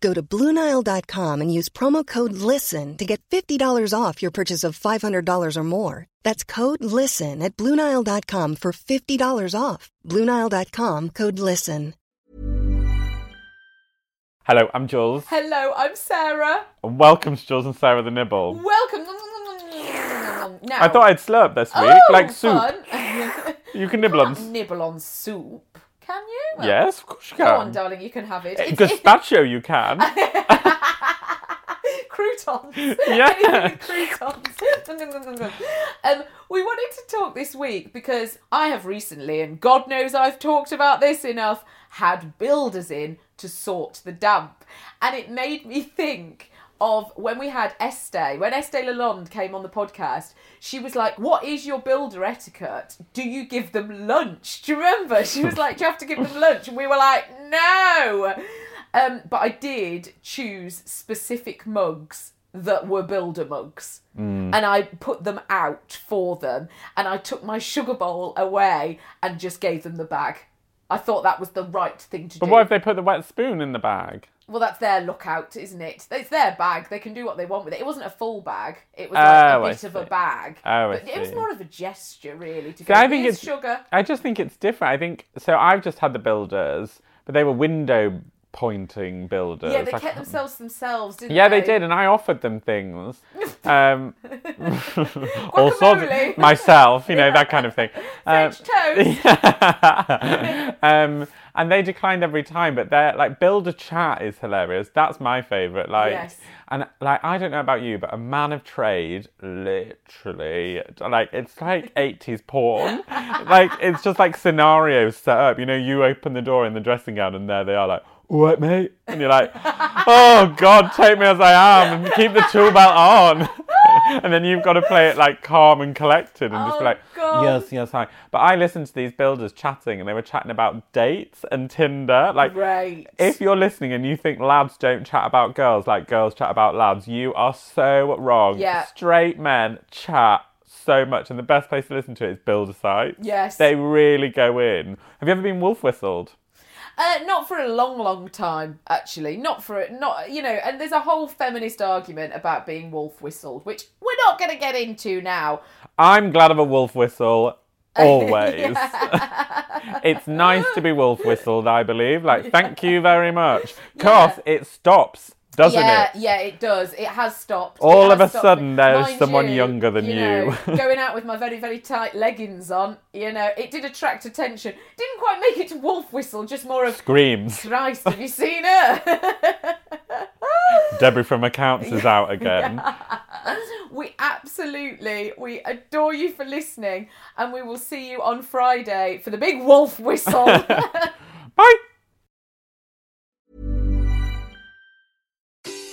Go to BlueNile.com and use promo code LISTEN to get $50 off your purchase of $500 or more. That's code LISTEN at BlueNile.com for $50 off. BlueNile.com code LISTEN. Hello, I'm Jules. Hello, I'm Sarah. And welcome to Jules and Sarah the Nibble. Welcome. Now, I thought I'd slurp this week, oh, like soup. You can nibble on. Nibble on soup, can you? Well, Yes, of course you can. Go on, darling, you can have it. Eh, It's- Gazpacho, you can. croutons. Yeah. Croutons. um, we wanted to talk this week because I have recently, and God knows I've talked about this enough, had builders in to sort the damp. And it made me think of when we had Estee, when Estee Lalonde came on the podcast, she was like, What is your builder etiquette? Do you give them lunch? Do you remember? She was like, Do you have to give them lunch? And we were like, No. Um, but I did choose specific mugs that were builder mugs. Mm. And I put them out for them. And I took my sugar bowl away and just gave them the bag. I thought that was the right thing to But do. But what if they put the wet spoon in the bag? Well, that's their lookout, isn't it? It's their bag. They can do what they want with it. It wasn't a full bag. It was like Oh, a I bit of a bag. Oh, but it was more of a gesture, really. To go, I think it's sugar. I just think it's different. I think so. I've just had the builders, but they were window pointing builders. Yeah, they I kept can't- themselves themselves, didn't Yeah, they? they did, and I offered them things. Um, all sorts of myself, you know, that kind of thing. Um, French toast. um, and they declined every time, but they're like builder chat is hilarious. That's my favourite. Like, Yes. and like I don't know about you, but a man of trade, literally, like it's like eighties porn. like it's just like scenarios set up. You know, you open the door in the dressing gown, and there they are, like. All right, mate. And you're like, oh, God, take me as I am and keep the tool belt on. and then you've got to play it like calm and collected and just be Oh, like, God. yes, yes, hi. But I listened to these builders chatting and they were chatting about dates and Tinder. Like, Right. if you're listening and you think lads don't chat about girls like girls chat about lads, you are so wrong. Yeah. Straight men chat so much, and the best place to listen to it is builder sites. Yes. They really go in. Have you ever been wolf whistled? Uh, not for a long, long time, actually. Not for it. Not you know. And there's a whole feminist argument about being wolf whistled, which we're not going to get into now. I'm glad of a wolf whistle. Always. it's nice to be wolf whistled, I believe. Like, thank you very much. Because it stops, doesn't yeah, it? yeah, it does. It has stopped. All It of a stopped. sudden, there's Mind someone younger than know, you. going out with my very, very tight leggings on, you know, it did attract attention. Didn't quite make it to wolf whistle, just more of Screams. Christ, have you seen her? Debbie from accounts is out again. we absolutely, we adore you for listening, and we will see you on Friday for the big wolf whistle. Bye.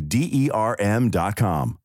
D E R M.com.